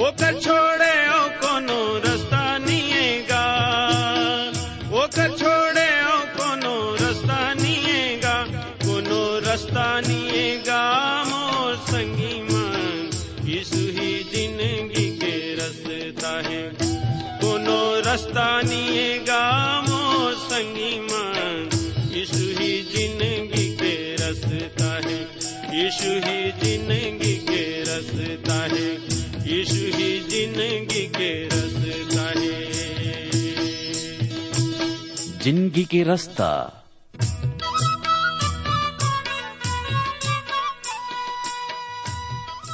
ओकर छोड़े ओ छोड़े ओ कोनो रास्ता निएगा। कोनो रास्ता निएगा मोर संगी ज़िंदगी के रास्ता है। कोनो रास्ता निएगा रास्ता है। यीशु ही ज़िंदगी के रास्ता है। यीशु ही ज़िंदगी के रास्ता है। ज़िंदगी के रास्ता।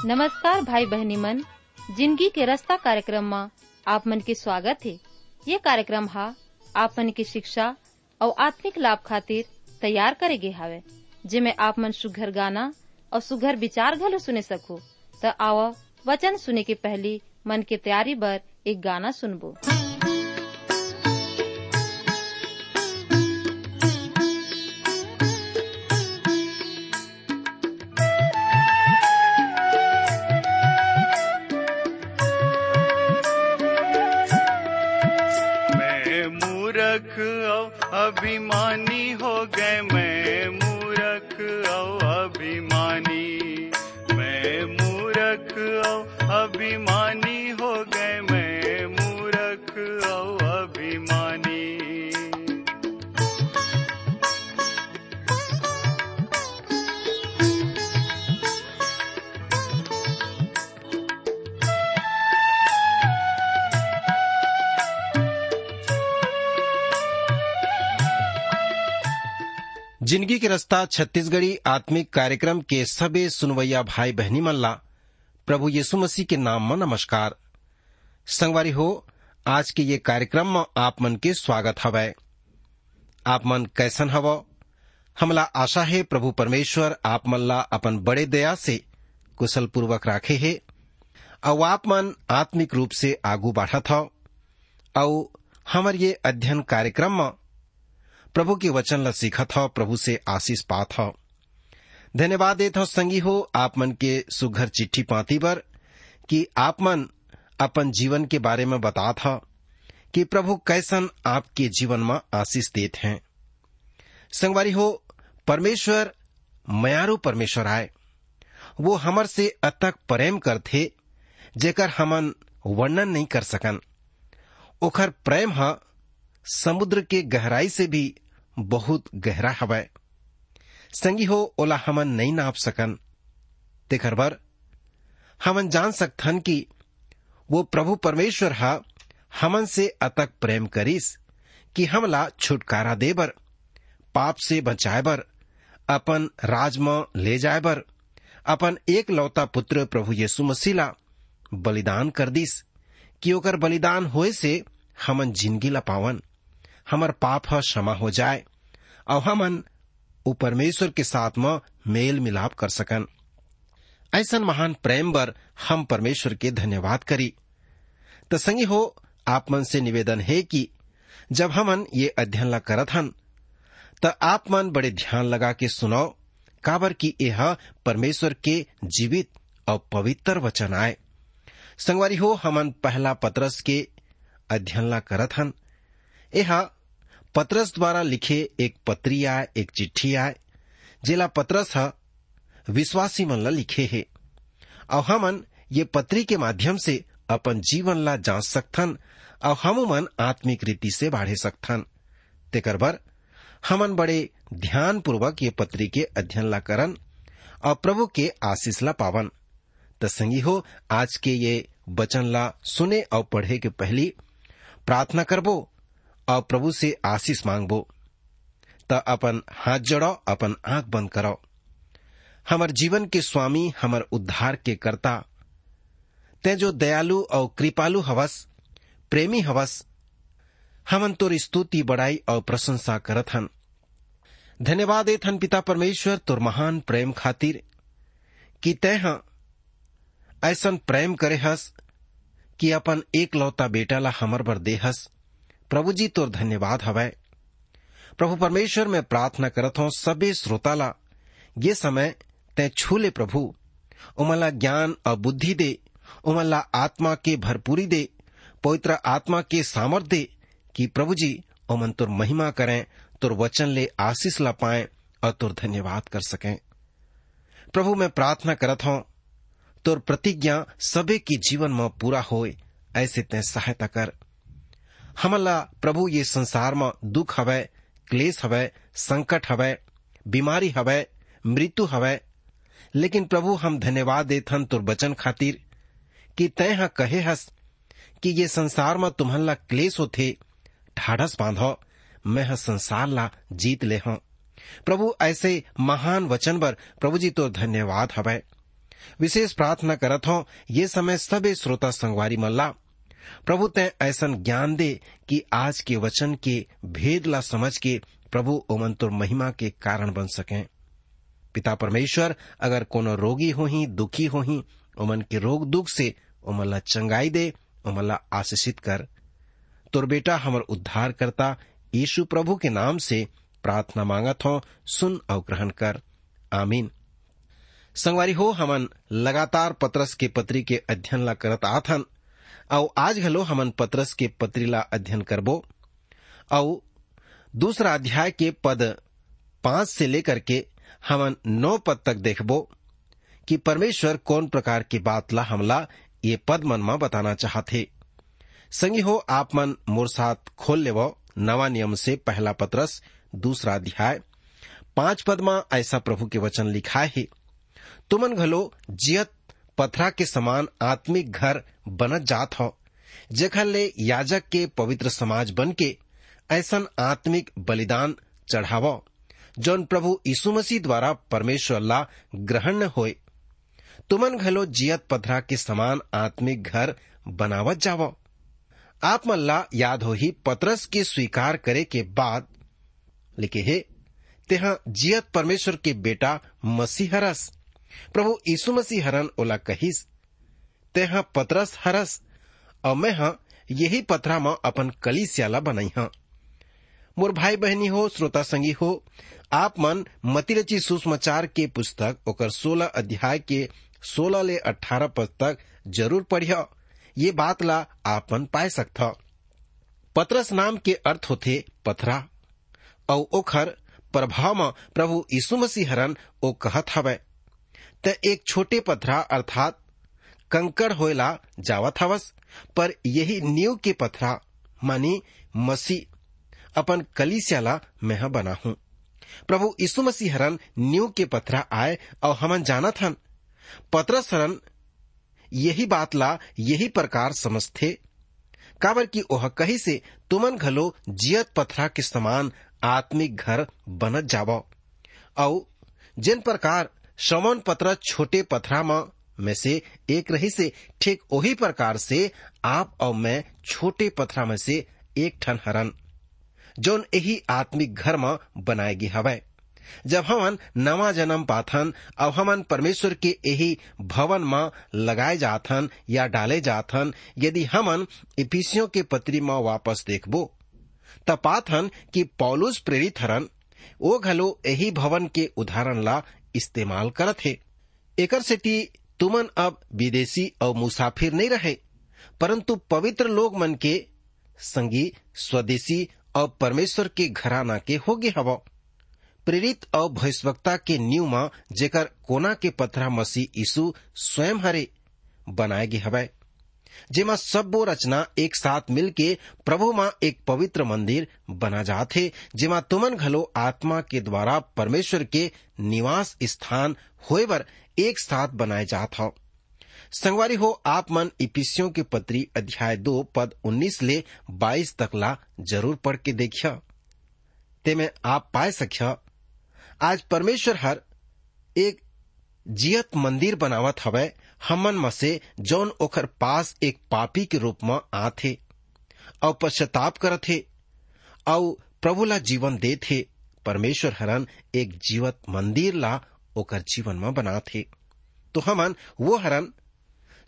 नमस्कार भाई बहनी मन। ज़िंदगी के रास्ता कार्यक्रम में आप मन के स्वागत है। ये कार्यक्रम हा आप मन की शिक्षा और आत्मिक लाभ खातिर तैयार करे गे हावे। जिमे आप मन सुघर गाना और सुघर विचार घलो सुने सको तो आओ वचन सुने के पहली मन के तैयारी बर एक गाना सुनबो। अभिमानी हो गए मैं। अभिमानी हो गए मैं, मूर्ख और अभिमानी। ज़िंदगी के रास्ता छत्तीसगढ़ी आत्मिक कार्यक्रम के सबे सुनवैया भाई बहनी मल्ला प्रभु यीशु मसीह के नाम में नमस्कार। संगवारी हो, आज के ये कार्यक्रम में आप मन के स्वागत हवै। आप मन कैसन हव? हमला आशा है प्रभु परमेश्वर आप मल्ला अपन बड़े दया से कुशल पूर्वक राखे है। और आप मन आत्मिक रूप से आगू बढ़त हव और हमर ये अध्ययन कार्यक्रम में प्रभु के वचन ला सीखत हो, प्रभु से आशीष पात हो। धन्यवाद देत हो, संगी हो, आप मन के सुघर चिट्ठी पाती पर, कि आप मन अपन जीवन के बारे में बातात हो, कि प्रभु कैसन आपके जीवन में आशीष देत हैं। संगवारी हो, परमेश्वर मयारू परमेश्वर आए। वो हमर से अतक प्रेम करथे जेकर हमन वर्णन नहीं कर सकन। ओखर प्रेम ह, समुद्र के गहराई से भी बहुत गहरा हवय संगी हो, ओला हमन नहीं नाप सकन। तेखर बर, हमन जान सकथन कि वो प्रभु परमेश्वर हा, हमन से अतक प्रेम करिस कि हमला छुटकारा दे बर, पाप से बचाए बर, अपन राज ले जाए बर, अपन एक लौता पुत्र प्रभु यीशु मसीला बलिदान कर दिस, कि ओकर बलिदान होए से हमन ज़िंदगी ला पावन हमर पाप ह क्षमा हो जाए, और हमन उ परमेश्वर के साथ में मेल मिलाप कर सकन। ऐसा महान प्रेम बर हम परमेश्वर के धन्यवाद करी। तो संगी हो, आप मन से निवेदन है कि जब हमन ये अध्ययन ला करत हन तो आप मन बड़े ध्यान लगा के सुनो काबर की यह परमेश्वर के जीवित और पवित्र वचन आए। संगवारी हो हमन पहला पत्रस के अध्ययन ला करत हन। यह पत्रस द्वारा लिखे एक पत्री आय एक चिट्ठी आय जेला पत्रस ह विश्वासी मन ला लिखे हे। और हमन ये पत्री के माध्यम से अपन जीवन ला जाँच सकथन और हम मन आत्मिक रीति से बाढ़े सकथन। तेकर बर, हमन बड़े ध्यान पूर्वक ये पत्री के अध्ययन ला करन और प्रभु के आशीष ला पावन। त संगी हो, आज के ये वचन ला सुने और पढ़े के पहली प्रार्थना करबो। और प्रभु से आशीष मांगबो। त अपन हाथ जड़ो, अपन आँख बंद करो। हमर जीवन के स्वामी, हमर उद्धार के कर्ता। ते जो दयालु और कृपालु हवस, प्रेमी हवस, हमन तोर स्तुति, बड़ाई और प्रशंसा करत हन। धन्यवाद एथन पिता परमेश्वर, तोर महान प्रेम खातिर, कि तय ऐसन प्रेम करे हस, कि अपन एक लौता बेटा ला हमर बर देहस प्रभु जी तोर धन्यवाद हवै। प्रभु परमेश्वर, में प्रार्थना करत हूँ सबे श्रोता ला ये समय तय छूले प्रभु। उमला ज्ञान और बुद्धि दे उमला आत्मा के भरपूरी दे, पवित्र आत्मा के सामर्थ दे, कि प्रभु जी उमन तुर महिमा करें, तुर वचन ले आशीष ला पाए और तुर धन्यवाद कर सकें। प्रभु, मैं प्रार्थना करत हूँ, तुर प्रतिज्ञा सबे के जीवन में पूरा होए, ऐसे तय सहायता कर। हमला प्रभु ये संसार में दुख हवै, क्लेश हवै, संकट हवै, बीमारी हवै, मृत्यु हवै। लेकिन प्रभु हम धन्यवाद देथन तुर बचन खातिर कि तय हा कहे हस कि ये संसार में तुम्हन ला क्लेश होथे ढाढ़स बांधो, मैं हा संसार ला जीत ले हूँ। प्रभु ऐसे महान वचन पर प्रभु जी तो धन्यवाद हवै। विशेष प्रार्थना करत हो, ये समय सबे श्रोता संगवारी मल्ला। प्रभु तय ऐसा ज्ञान दे कि आज के वचन के भेद ला समझ के प्रभु ओमन तुर महिमा के कारण बन सकें। पिता परमेश्वर, अगर कोनो रोगी हो ही दुखी हो ही उमन के रोग दुख से उमन चंगाई दे उमन आशीषित कर। तुर बेटा हमर उद्धार करता यीशु प्रभु के नाम से प्रार्थना मांगत हो, सुन और ग्रहण कर। आमीन। संगवारी हो, हमन लगातार पत्रस के पत्री के अध्ययन ला करत आथन। और आज घलो हमन पत्रस के पत्री ला अध्ययन करबो। और दूसरा अध्याय के पद पाँच से लेकर के हमन नौ पद तक देखबो कि परमेश्वर कौन प्रकार की बात ला हमला ये पद मन में बताना चाहते संगी हो, आप मन मोर साथ खोल लेवो। नवा नियम से पहला पत्रस, दूसरा अध्याय। पाँच पद में ऐसा प्रभु के वचन लिखा है। तुमन घलो जियत पथरा के समान आत्मिक घर बनत जात हो। जेखर ले याजक के पवित्र समाज बन के ऐसन आत्मिक बलिदान चढ़ावो, जौन प्रभु यीशु मसीह द्वारा परमेश्वर ला ग्रहण होए। तुमन घलो जियत पथरा के समान आत्मिक घर बनावत जावो। आप मल्ला याद हो ही पत्रस के स्वीकार करे के बाद, लिखे हे, तेहा जियत परमेश्वर के बेटा मसीह प्रभु यीशु मसीह हरन ओला कहिस, तेहा पतरस हरस और मैं हाँ यही पथरा में अपन कली स्याला बनाई हाँ मोर भाई बहनी हो, श्रोता संगी हो, आप मन मतिरची सुषमाचार के पुस्तक, ओकर सोलह अध्याय के सोलह ले अठारह पद तक ज़रूर पढ़िया ये बात ला आपन पाए सकता पत्रस नाम के अर्थ होथे पथरा। और ओखर प्रभाव में प्रभु यीशु मसीह हरन ओ कहत हवै त एक छोटे पथरा अर्थात कंकड़ होयला जावत हवस, पर यही नींव के पथरा मानी मसी अपन कलीसियाला मैं बना हूँ। प्रभु यीशु मसीह हरन नींव के पथरा आए और हमन जानत हन। पत्रस हरन यही बात ला यही प्रकार समझते काबर की ओह कही से तुमन घलो जियत पथरा के समान आत्मिक घर बनत जावो। और जिन प्रकार श्रवण पत्र छोटे पथरा में से एक रही से ठीक वही प्रकार से आप और मैं छोटे पथरा में से एक ठन हरन। जौन यही आत्मिक घर में बनाएगी हवै जब हमन नवा जन्म पाथन और हमन परमेश्वर के यही भवन में लगाए जाथन या डाले जाथन, यदि हमन इपिसियों के पत्री में वापस देखबो, त पाथन कि पौलुस प्रेरित हरन वो घलो यही भवन के उदाहरण ला इस्तेमाल करत हे। एकर सेटी तुमन अब विदेशी और मुसाफिर नहीं रहे, परंतु पवित्र लोग मन के संगी स्वदेशी और परमेश्वर के घराना के होगे हवा। प्रेरित और भविष्यवक्ता के न्यू मा जेकर कोना के पथरा मसी यीशु स्वयं हरे बनाए गे हवै। जेमा रचना एक साथ मिल के प्रभु माँ एक पवित्र मंदिर बना जाथे, जेमा तुमन घलो आत्मा के द्वारा परमेश्वर के निवास स्थान होए बर एक साथ बनाए जात हो संगवारी हो, आप मन इपिसियों के पत्री अध्याय दो, पद उन्नीस ले बाईस तक ला ज़रूर पढ़ के देखिया। ते में आप पाए सख्या, आज परमेश्वर हर एक जियत मंदिर बनावत हवै हमन में से जौन ओकर पास एक पापी के रूप में आथे और पश्चाताप करथे और प्रभु ला जीवन दे थे परमेश्वर हरन एक जीवत मंदिर ला ओकर जीवन में बना थे तो हमन, वो हरन,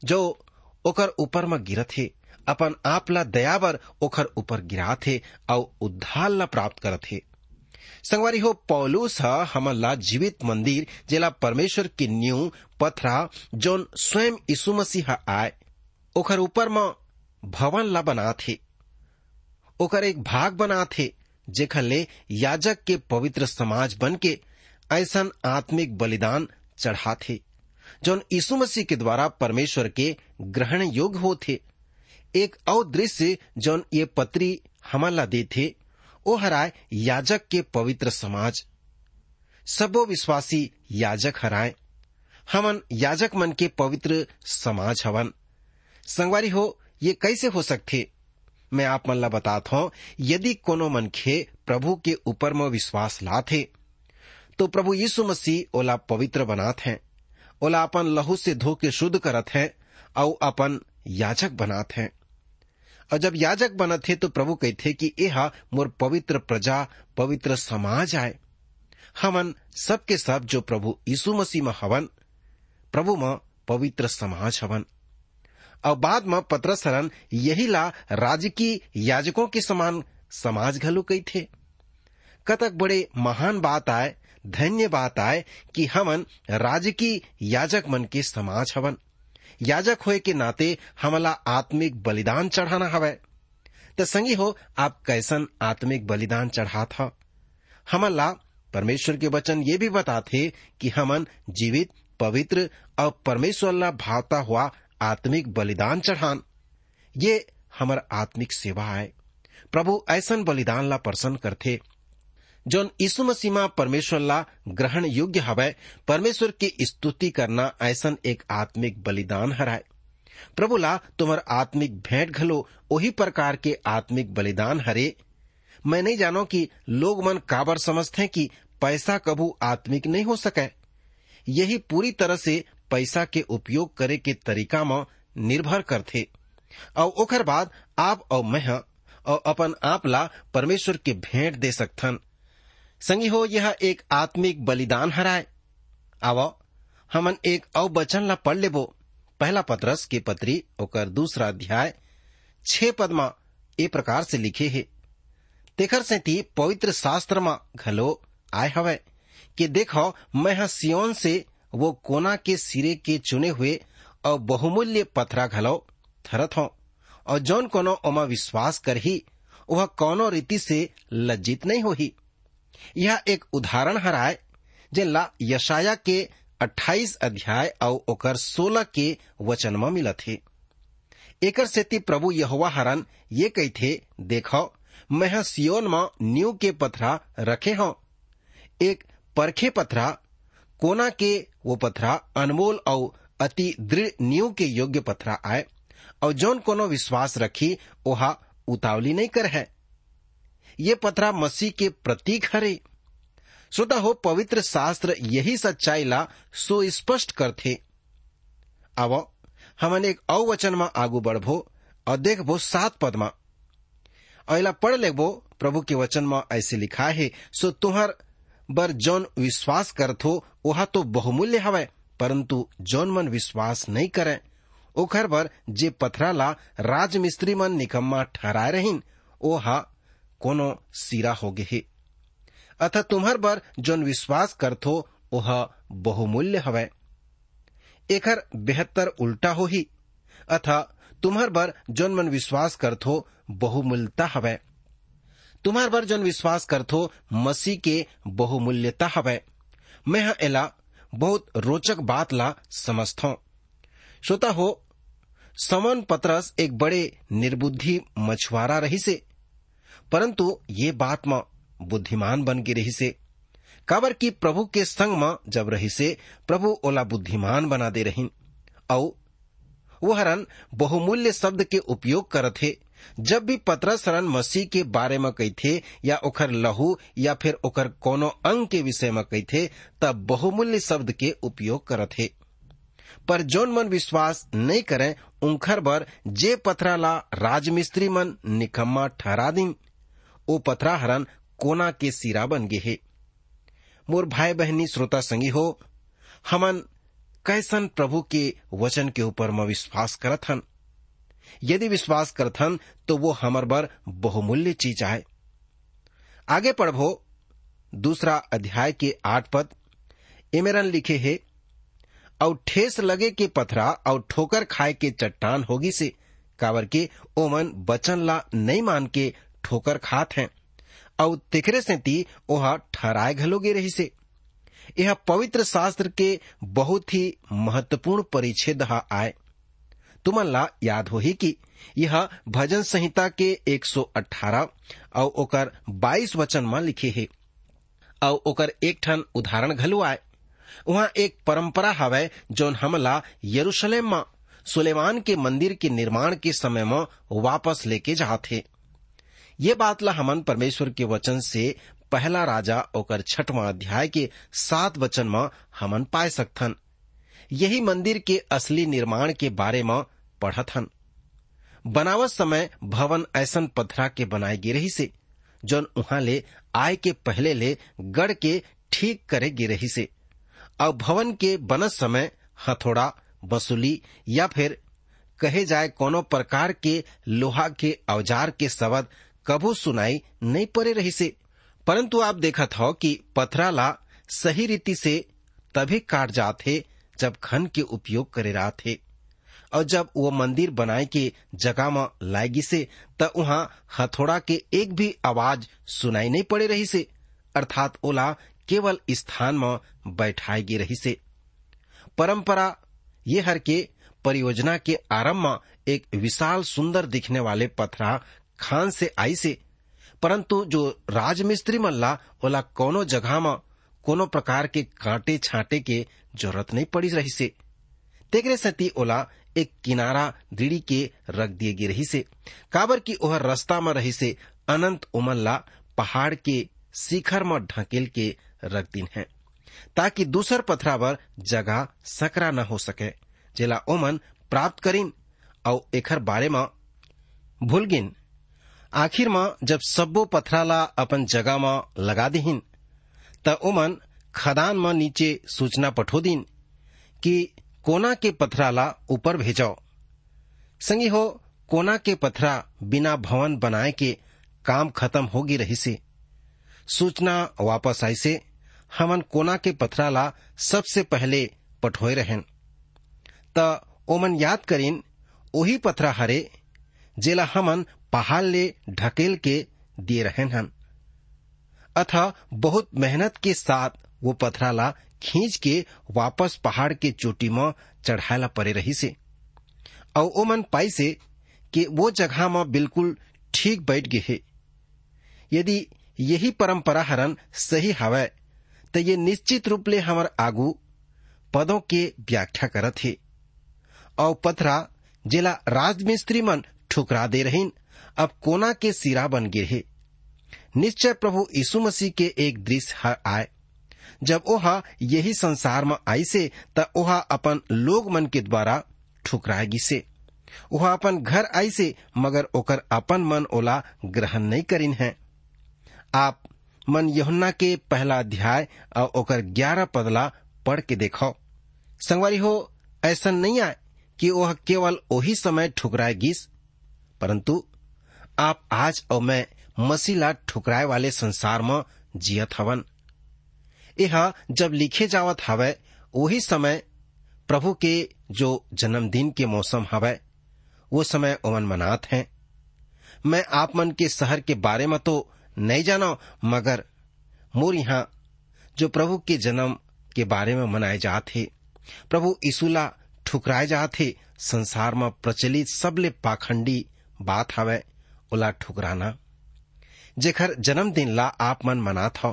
जो ओकर ऊपर में गिरत हे अपन आप ला दयावर ओकर ऊपर गिरा थे और उद्धार ला प्राप्त करत हे संगवारी हो, पौलुस ह हमन ला जीवित मंदिर जेला परमेश्वर के न्यू पथरा जोन स्वयं यीशु मसीह आए। ओकर ऊपर में भवन ला बना थे ओकर एक भाग बना थे जेखर ले याजक के पवित्र समाज बन के ऐसा आत्मिक बलिदान चढ़ा थे जौन यीशु मसीह के द्वारा परमेश्वर के ग्रहण योग्य हो थे एक और जौन ये पत्री हमला दे थे ओ हराय याजक के पवित्र समाज। सबो विश्वासी याजक हराय हमन याजक मन के पवित्र समाज हवन। संगवारी हो, ये कैसे हो सकते मैं आप मन ला बताता हूँ, यदि कोनो मनखे प्रभु के ऊपर में विश्वास लाथे तो प्रभु यीशु मसीह ओला पवित्र बनात हैं। ओला अपन लहू से धो के शुद्ध करत हैं और अपन याजक बनात हैं। और जब याजक बनत थे तो प्रभु कहते कि यह मोर पवित्र प्रजा, पवित्र समाज आए। हमन सबके सब जो प्रभु यीशु मसीह में हवन, प्रभु में पवित्र समाज हवन। और बाद में पत्रसरन यही ला राजकीय याजकों के समान समाज घलो कही थे कतक बड़े महान बात आए, धन्य बात आए कि हमन राजकीय याजक मन के समाज हवन। याजक होए के नाते हमला आत्मिक बलिदान चढ़ाना हवै। तो संगी हो, आप कैसन आत्मिक बलिदान चढ़ा था हमला परमेश्वर के वचन ये भी बताते कि हमन जीवित, पवित्र और परमेश्वर ला भावता हुआ आत्मिक बलिदान चढ़ान। ये हमर आत्मिक सेवा है। प्रभु ऐसन बलिदान ला प्रसन्न करथे जौन यीशु मसीमा परमेश्वर ला ग्रहण योग्य हवै, परमेश्वर की स्तुति करना ऐसन एक आत्मिक बलिदान हराय प्रभु ला तुम्हार आत्मिक भेंट घलो वही प्रकार के आत्मिक बलिदान हरे। मैं नहीं जानो कि लोग मन काबर समझते हैं कि पैसा कभू आत्मिक नहीं हो सके। यही पूरी तरह से पैसा के उपयोग करे के तरीका में निर्भर करथे। और ओकर बाद आप और मैं और अपन आप ला परमेश्वर के भेंट दे सकथन। संगी हो, यह एक आत्मिक बलिदान हराय आव, हमन एक अव वचन ला पढ़ लेबो। पहला पत्रस के पत्री, ओकर दूसरा अध्याय, छह पद में ए प्रकार से लिखे है। तेखर सेती पवित्र शास्त्र में घलो आय हवै, कि देखो मैं हा सियोन से वो कोना के सिरे के चुने हुए और बहुमूल्य पथरा घलो थरत हो, और जौन कोनो ओमा विश्वास कर ही वह कोनो रीति से लज्जित नहीं हो ही यह एक उदाहरण हराय जे ला यशाया के 28 अध्याय और ओकर 16 के वचन में मिलत है। एकर सेती प्रभु यहोवा हरन ये कही थे देखो, मैं सियोन में न्यू के पथरा रखे हो। एक परखे पथरा, कोना के वो पथरा अनमोल और अति दृढ़ न्यू के योग्य पथरा आए, और जौन कोनो विश्वास रखी, ओहा उतावली नहीं कर है ये पथरा मसीह के प्रतीक हरे। श्रोता हो पवित्र शास्त्र यही सच्चाई ला, सो स्पष्ट करथे। अब हमन एक अवचन में आगू बढ़बो, और देखबो सात पद में। अला पढ़ लेबो, प्रभु के वचन में ऐसे लिखा है, सो तुहर बर जौन विश्वास करथो वहा तो बहुमूल्य हवै, परंतु जौन मन विश्वास नहीं करे, ओखर बर जे पथरा ला राजमिस्त्री मन निकम्मा ठहराए रहीन, ओहा कोनो सिरा होगे हे। अतः तुम्हर बर जौन विश्वास करथो ओह बहुमूल्य हवै। एकर बेहतर उल्टा हो ही। अथा तुम्हर बर जौन मन विश्वास करथो बहुमूल्यता हवै। तुम्हार बर जौन विश्वास करथो मसीह के बहुमूल्यता हवै। मैं हा एला बहुत रोचक बात ला समझथो श्रोता हो, समन पत्रस एक बड़े निर्बुद्धि मछुआरा रही से परंतु ये बात में बुद्धिमान बन के रही से। काबर की प्रभु के संग में जब रही से, प्रभु ओला बुद्धिमान बना दे रही औ वो हरन बहुमूल्य शब्द के उपयोग करत थे जब भी पत्रस हरन मसीह के बारे में कही थे या ओकर लहू, या फिर ओकर कोनो अंग के विषय में कही थे तब बहुमूल्य शब्द के उपयोग करत थे पर जोन मन विश्वास नहीं करे उनखर बर जे पथरा ला राजमिस्त्री मन निकम्मा ठहरा दिन ओ पथरा हरन कोना के सिरा बन गे हे। मोर भाई बहनी श्रोता संगी हो, हमन कैसन प्रभु के वचन के ऊपर में विश्वास करत हन? यदि विश्वास करत हन तो वो हमर बर बहुमूल्य चीज़ आए आगे पढ़बो, दूसरा अध्याय के आठ पद। इमेरन लिखे है और ठेस लगे के पथरा और ठोकर खाए के चट्टान होगी से, काबर के ओमन बचन ला नहीं मान के ठोकर खात हैं। और तिकरे से ती ओहा ठहराए घलोगे रही से यह पवित्र शास्त्र के बहुत ही महत्वपूर्ण परिच्छेद आए। तुमन ला याद हो ही कि यह भजन संहिता के 118 और ओकर 22 वचन में लिखे है। और ओकर एक ठन उदाहरण घलो आए। वहाँ एक परंपरा हवै जोन हमला यरूशलेम में सुलेमान के मंदिर के निर्माण के समय में वापस लेके जाते ये बात ला हमन परमेश्वर के वचन से पहला राजा ओकर छठवां अध्याय के सात वचन में हमन पाए सकथन। यही मंदिर के असली निर्माण के बारे में पढ़त हन बनावत समय भवन ऐसन पथरा के बनाए गे रही से, जौन उहाँ ले आय के पहले ले गढ़ के ठीक करे गे रही से। और भवन के बनत समय हथौड़ा, बसुली या फिर कहे जाए कोनो प्रकार के लोहा के औज़ार के शब्द कभू सुनाई नहीं पड़े रही से परंतु आप देखत हो कि पथरा ला सही रीति से तभी काट जाते जब खन के उपयोग करे रहा थे और जब वो मंदिर बनाए के जगह में लाएगी से, त वहाँ हथौड़ा के एक भी आवाज़ सुनाई नहीं पड़े रही से अर्थात ओला केवल स्थान में बैठाएगी रही से परंपरा ये हर के परियोजना के आरंभ में एक विशाल सुंदर दिखने वाले पथरा खान से आई से। परंतु जो राजमिस्त्री मल्ला, ओला कोनो जगह में कोनो प्रकार के कांटे छाटे के ज़रूरत नहीं पड़ी रही से। तेगरे सती ओला एक किनारा दीड़ी के रख दिए गे रही से। काबर की ओहर रास्ता में रही से अनंत उमल्ला पहाड़ के शिखर में ढकेल के रख दिन है, ताकि दूसर पथरा पर जगह सकरा न हो सके। जेला ओमन प्राप्त करीन और एकर बारे में भूल आखिर में जब सब्बो पथरा ला अपन जगह में लगा दिहिन, त ओमन खदान नीचे सूचना दिन कि कोना के पथराला ऊपर भेजाओ संगी हो, कोना के पथरा बिना भवन बनाए के काम खत्म होगी रही से सूचना वापस आई से हमन कोना के पथराला सबसे पहले पठोए रहन त ओमन याद करीन, ओही पथरा हरे जेला हमन पहाड़ ले ढकेल के दिए रहे हन। अथा बहुत मेहनत के साथ वो पथराला खींच के वापस पहाड़ के चोटी में चढ़ाला पड़े रही से। और ओमन पाई से कि वो जगह में बिल्कुल ठीक बैठ गए है। यदि यही परंपरा हरन सही हवै तो ये निश्चित रूप ले हमार आगू पदों के व्याख्या करत है। और पथरा जिला राजमिस्त्री मन ठुकरा दे रहीन। अब कोना के सिरा बन गे है निश्चय प्रभु यीशु मसीह के एक दृश्य हर आए। जब ओहा यही संसार में आई से त ओहा अपन लोग मन के द्वारा ठुकराएगी से ओहा अपन घर आई से मगर ओकर अपन मन ओला ग्रहण नहीं करीन है। आप मन यहुन्ना के पहला अध्याय और ओकर ग्यारह पदला पढ़ के देखो। संगवारी हो ऐसा नहीं आए कि वह केवल वही समय ठुकराए गिस परंतु आप आज और मैं मसीला ठुकराए वाले संसार में जियत हवन। यह जब लिखे जावत हवै वही समय प्रभु के जो जन्मदिन के मौसम हवै, वो समय ओमन मनात हैं। मैं आप मन के शहर के बारे में तो नहीं जानो, मगर मोर यहाँ जो प्रभु के जन्म के बारे में मनाए जाते, प्रभु ईसुला ठुकराए जाते, संसार में प्रचलित सबले पाखंडी बात हवै, ओला ठुकराना। जेखर जन्मदिन ला आप मन मनात हो।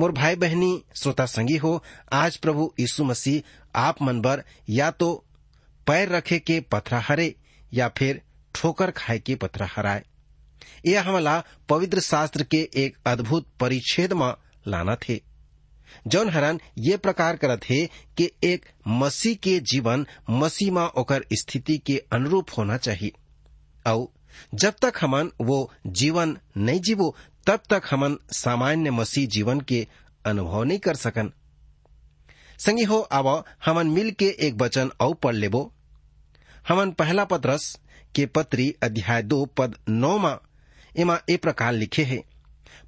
मोर भाई बहनी श्रोता संगी हो, आज प्रभु यीशु मसीह आप मन बर या तो पैर रखे के पथरा हरे, या फिर ठोकर खाए के पथरा हराए। यह हमला पवित्र शास्त्र के एक अद्भुत परिच्छेद में लाना थे जौन हरन ये प्रकार करत है कि एक मसीह के जीवन मसीह में ओकर स्थिति के अनुरूप होना चाहिए। और जब तक हमन वो जीवन नहीं जीवो, तब तक हमन सामान्य मसीह जीवन के अनुभव नहीं कर सकन। संगी हो अब हमन मिल के एक वचन और पढ़ लेबो। हमन पहला पत्रस के पत्री अध्याय दो, पद नौ मा, एमा ए प्रकार लिखे है।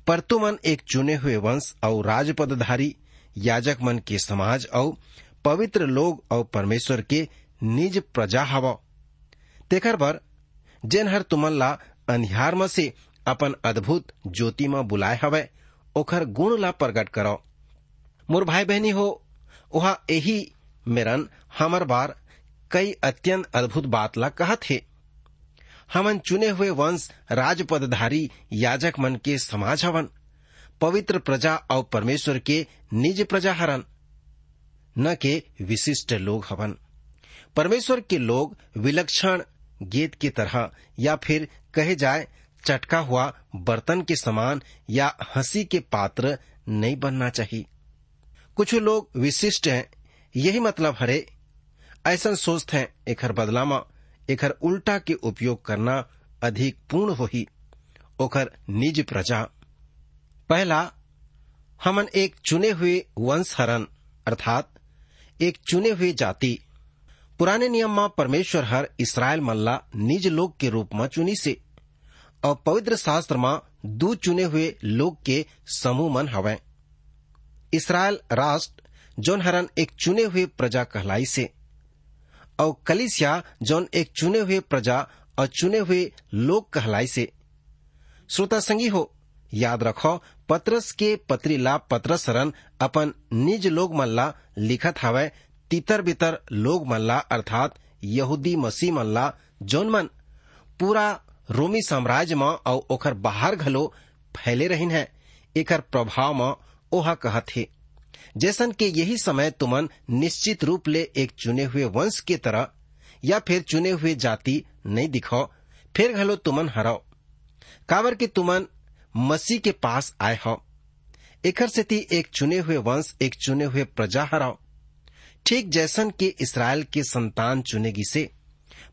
पर तुमन एक चुने हुए वंश और राजपदधारी, याजक मन के समाज और पवित्र लोग और परमेश्वर के निज प्रजा हव तेखर बर जेन हर तुमन ला अंधियार में से अपन अद्भुत ज्योति में बुलाए हवे, ओखर गुण ला प्रकट करो। मोर भाई बहनी हो वहा यही मेरन हमर बार कई अत्यंत अद्भुत बात ला कहत है। हमन चुने हुए वंश राजपदधारी याजक मन के समाज हवन, पवित्र प्रजा और परमेश्वर के निज प्रजा हरन, न के विशिष्ट लोग हवन। परमेश्वर के लोग विलक्षण गेद की तरह, या फिर कहे जाए, चटका हुआ बर्तन के समान या हँसी के पात्र नहीं बनना चाहिए। कुछ लोग विशिष्ट हैं, यही मतलब हरे, ऐसा सोचते हैं एकर बदलामा एकर उल्टा के उपयोग करना अधिक पूर्ण हो ही ओकर निज प्रजा। पहला, हमन एक चुने हुए वंश हरन अर्थात एक चुने हुए जाति पुराने नियम में परमेश्वर हर इसराइल मल्ला निज लोग के रूप में चुनी से। और पवित्र शास्त्र में दू चुने हुए लोग के समूह मन हवे। इसराइल राष्ट्र जौन हरन एक चुने हुए प्रजा कहलाई से। और कलिसिया जौन एक चुने हुए प्रजा और चुने हुए लोग कहलाई से। श्रोता संगी हो, याद रखो, पत्रस के पत्री ला पत्रस अपन निज लोग मल्ला लिखत हवय तितर बितर लोग मल्ला, अर्थात यहूदी मसीह मल्ला, जौन मन पूरा रोमी साम्राज्य में और ओकर बाहर घलो फैले रहिन है एकर प्रभाव में ओहा कहत हे। जैसन के यही समय तुमन निश्चित रूप ले एक चुने हुए वंश के तरह या फिर चुने हुए जाति नहीं दिखो, फिर घलो तुमन हराओ। कावर के तुमन मसीह के पास आए हो एकर सेती एक चुने हुए वंश, एक चुने हुए प्रजा हराओ। ठीक जैसन के इसराइल के संतान चुनेगी से,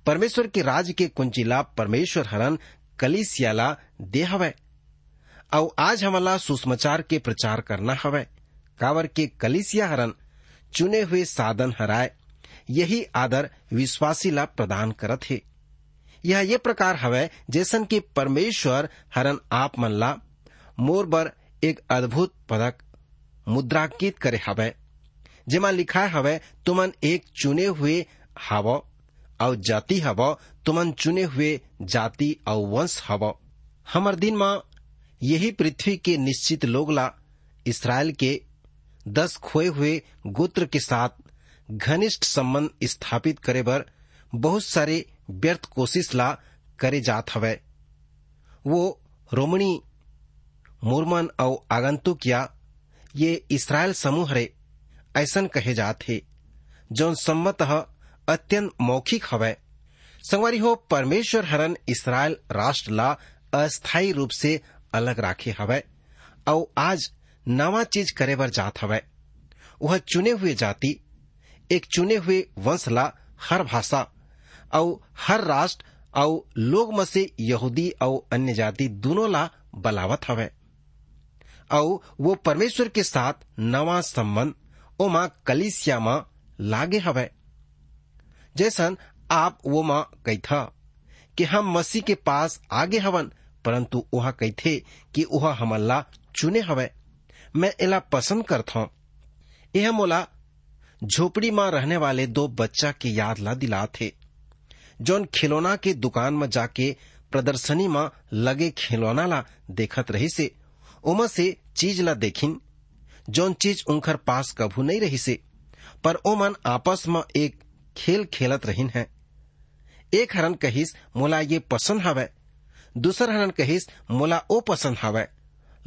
परमेश्वर के राज के कुंचिला परमेश्वर हरन कलिसियाला दे हवै। और आज हमला सुषमाचार के प्रचार करना हवै। कावर के कलिसिया हरन चुने हुए साधन हराए, यही आदर विश्वासी ला प्रदान करत है। यह ये प्रकार हवै जैसन कि परमेश्वर हरन आप मन ला मोर बर एक अद्भुत पदक मुद्रांकित करे हवै। जेमा लिखा हवै, तुमन एक चुने हुए हव और जाति हव, तुमन चुने हुए जाति और वंश हव। हमर दिन में यही पृथ्वी के निश्चित लोग ला इसराइल के दस खोए हुए गोत्र के साथ घनिष्ठ संबंध स्थापित करे बर बहुत सारे व्यर्थ कोशिश ला करे जात हवै। वो रोमणी, मुरमन और आगंतुक या ये इसराइल समूह रे ऐसन कहे जात हे जौन सम्मत अत्यंत मौखिक हवै। संगवारी हो, परमेश्वर हरन इसराइल राष्ट्र ला अस्थायी रूप से अलग राखे हवै और आज नवा चीज़ करे बर जात हवै। वह चुने हुए जाति, एक चुने हुए वंश ला हर भाषा और हर राष्ट्र और लोग में से यहूदी और अन्य जाति दोनों ला बलावत हवै। और वो परमेश्वर के साथ नवा संबंध कलिसिया माँ लागे हवै। जैसन आप वो माँ कही था कि हम मसीह के पास आगे हवन, परंतु वह कहथे कि वह हमला चुने हवै। मैं एला पसंद करता हूँ यह मोला झोपड़ी में रहने वाले दो बच्चा की याद ला दिला थे जौन खिलौना के दुकान में जाके प्रदर्शनी में लगे खिलौना ला देखत रही से उमा से चीज़ ला देखिन। जौन चीज़ उनकर पास कभू नहीं रही से। पर ओमन आपस में एक खेल खेलत रहिन है। एक हरन कहिस, मोला ये पसंद हवै। दूसर हरन कहिस, मोला ओ पसंद हवै।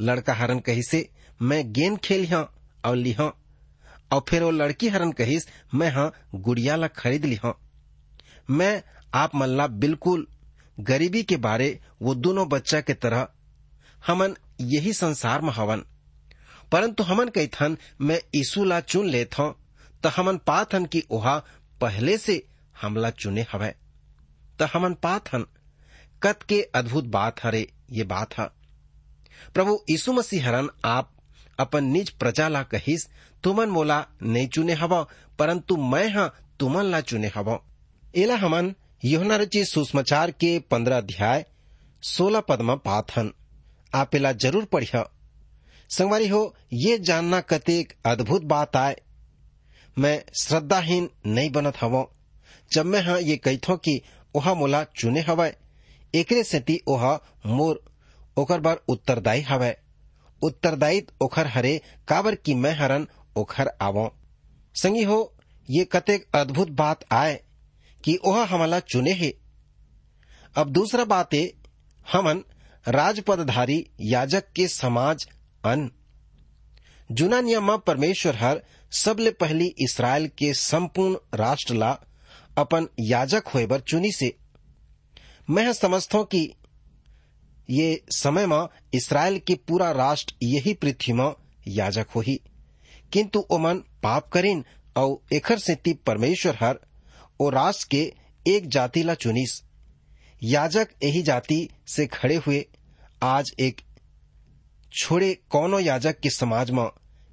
लड़का हरन कहिसे, मैं गेंद खेल और लिह और फिर वो लड़की हरन कहिस, मैं हाँ गुड़िया ला खरीद ली मैं, आप मल्ला बिल्कुल गरीबी के बारे वो दोनों बच्चा के तरह। हमन यही संसार में हवन। परंतु हमन कैथन मैं यीशु ला चुन लेत हूँ तो हमन पात हन कि ओहा पहले से हमला चुने हवै। तो हमन पात हन कत के अद्भुत बात हरे ये बात है। प्रभु यीशु मसीह हरन, आप अपन निज प्रजा ला कहिस, तुमन मोला नहीं चुने हव परंतु मैं हाँ तुमन ला चुने हव। एला हमन योहना रची सुसमाचार के पंद्रह अध्याय, सोलह पद में पात हन आप एला ज़रूर पढ़िया संगवारी हो, ये जानना कतेक अद्भुत बात आए। मैं श्रद्धाहीन नहीं बनत हव। जब मैं हाँ ये कहथो कि ओहा मोला चुने हवय एकरे सेती ओहा मोर ओकर बार उत्तरदायी हवय उत्तरदायित ओखर हरे, काबर की मैं हरन ओखर आवो। संगी हो, ये कतेक अद्भुत बात आए कि ओहा हमला चुने हे। अब दूसरा बात है हमन राजपदधारी याजक के समाज जुना नियम परमेश्वर हर सबले पहली इसराइल के संपूर्ण राष्ट्र ला अपन याजक होए बर चुनी से। मैं समझता हूँ कि ये समय में इसराइल के पूरा राष्ट्र यही पृथ्वी में याजक हो ही किंतु ओमन पाप करीन और एखर सेती परमेश्वर हर ओ राष्ट्र के एक जाति ला चुनिस। याजक यही जाति से खड़े हुए, आज एक छोड़े कौनो याजक के समाज में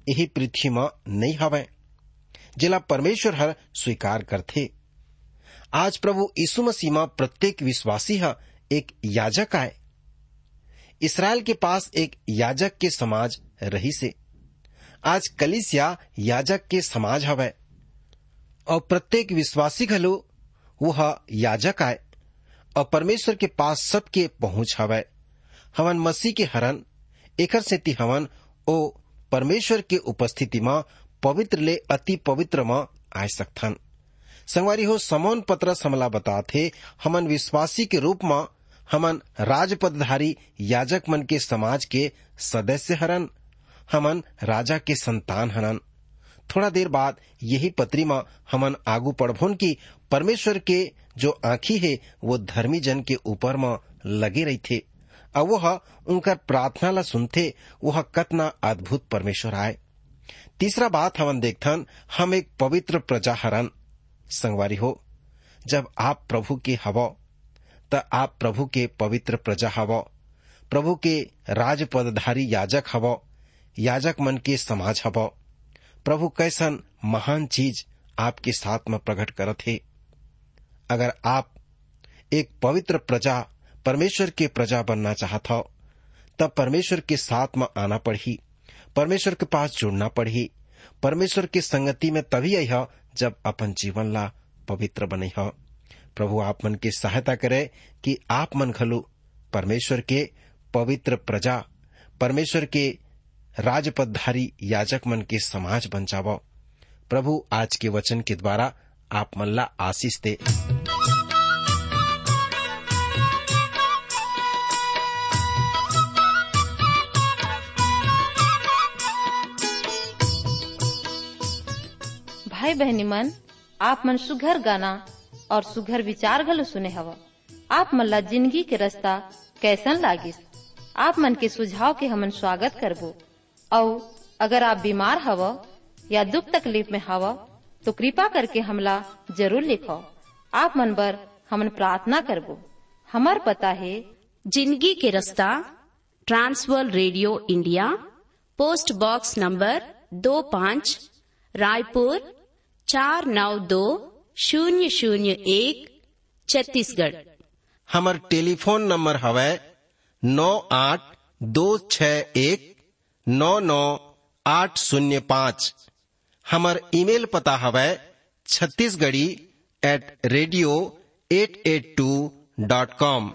यही पृथ्वी में नहीं हवे। जिला परमेश्वर हर स्वीकार करथे। आज प्रभु यीशु मसीह में प्रत्येक विश्वासी है एक याजक आए। इसराइल के पास एक याजक के समाज रही से आज कलिसिया याजक के समाज हवे। और प्रत्येक विश्वासी घलो वह याजक आए। और परमेश्वर के पास सबके पहुँच हवे। हवन मसीह के हरन एकर सेती हवन ओ परमेश्वर के उपस्थिति में पवित्र ले अति पवित्र में आ सकथन। संगवारी हो, समोन पत्र समला बताथे, हमन विश्वासी के रूप में हमन राजपदधारी याजक मन के समाज के सदस्य हरन, हमन राजा के संतान हरन। थोड़ा देर बाद यही पत्री में हमन आगू पढ़भोन की परमेश्वर के जो आंखी है, वो धर्मी जन के ऊपर में लगे रही थे वह उनकर प्रार्थना ला सुनते वह कतना अद्भुत परमेश्वर आए। तीसरा बात हमन देखथन, हम एक पवित्र प्रजा हरन संगवारी हो। जब आप प्रभु के हव, त आप प्रभु के पवित्र प्रजा हव, प्रभु के राजपदधारी याजक हव, याजक मन के समाज हव। प्रभु कैसन महान चीज़ आपके साथ में प्रकट करत है। अगर आप एक पवित्र प्रजा परमेश्वर के प्रजा बनना चाहत तब परमेश्वर के साथ में आना पड़ी परमेश्वर के पास जुड़ना पड़ी परमेश्वर की संगति में तभी आई जब अपन जीवन ला पवित्र बने हो। प्रभु, आप मन की सहायता करे कि आप मन घलो परमेश्वर के पवित्र प्रजा, परमेश्वर के राजपदधारी याजक मन के समाज बन जावो। प्रभु, आज के वचन के द्वारा आप मन ला आशीष दे। भाई बहनी मन, आप मन सुघर गाना और सुघर विचार घलो सुने हवा। आप मन ला ज़िंदगी के रास्ता कैसन लागिस? आप मन के सुझाव के हमन स्वागत करबो। और अगर आप बीमार हव या दुख तकलीफ़ में हव तो कृपा करके हमला ज़रूर लिखो। आप मन बर हमन प्रार्थना करबो। हमार पता है, ज़िंदगी के रास्ता, Trans World radio India, post box number दो पाँच, रायपुर चार नौ दो शून्य शून्य एक छत्तीसगढ़। हमर टेलीफोन नंबर हवै नौ आठ दो छ एक नौ नौ आठ शून्य पाँच। हमर ईमेल पता हवै Chhattisgarhi at radio eight eight two dot com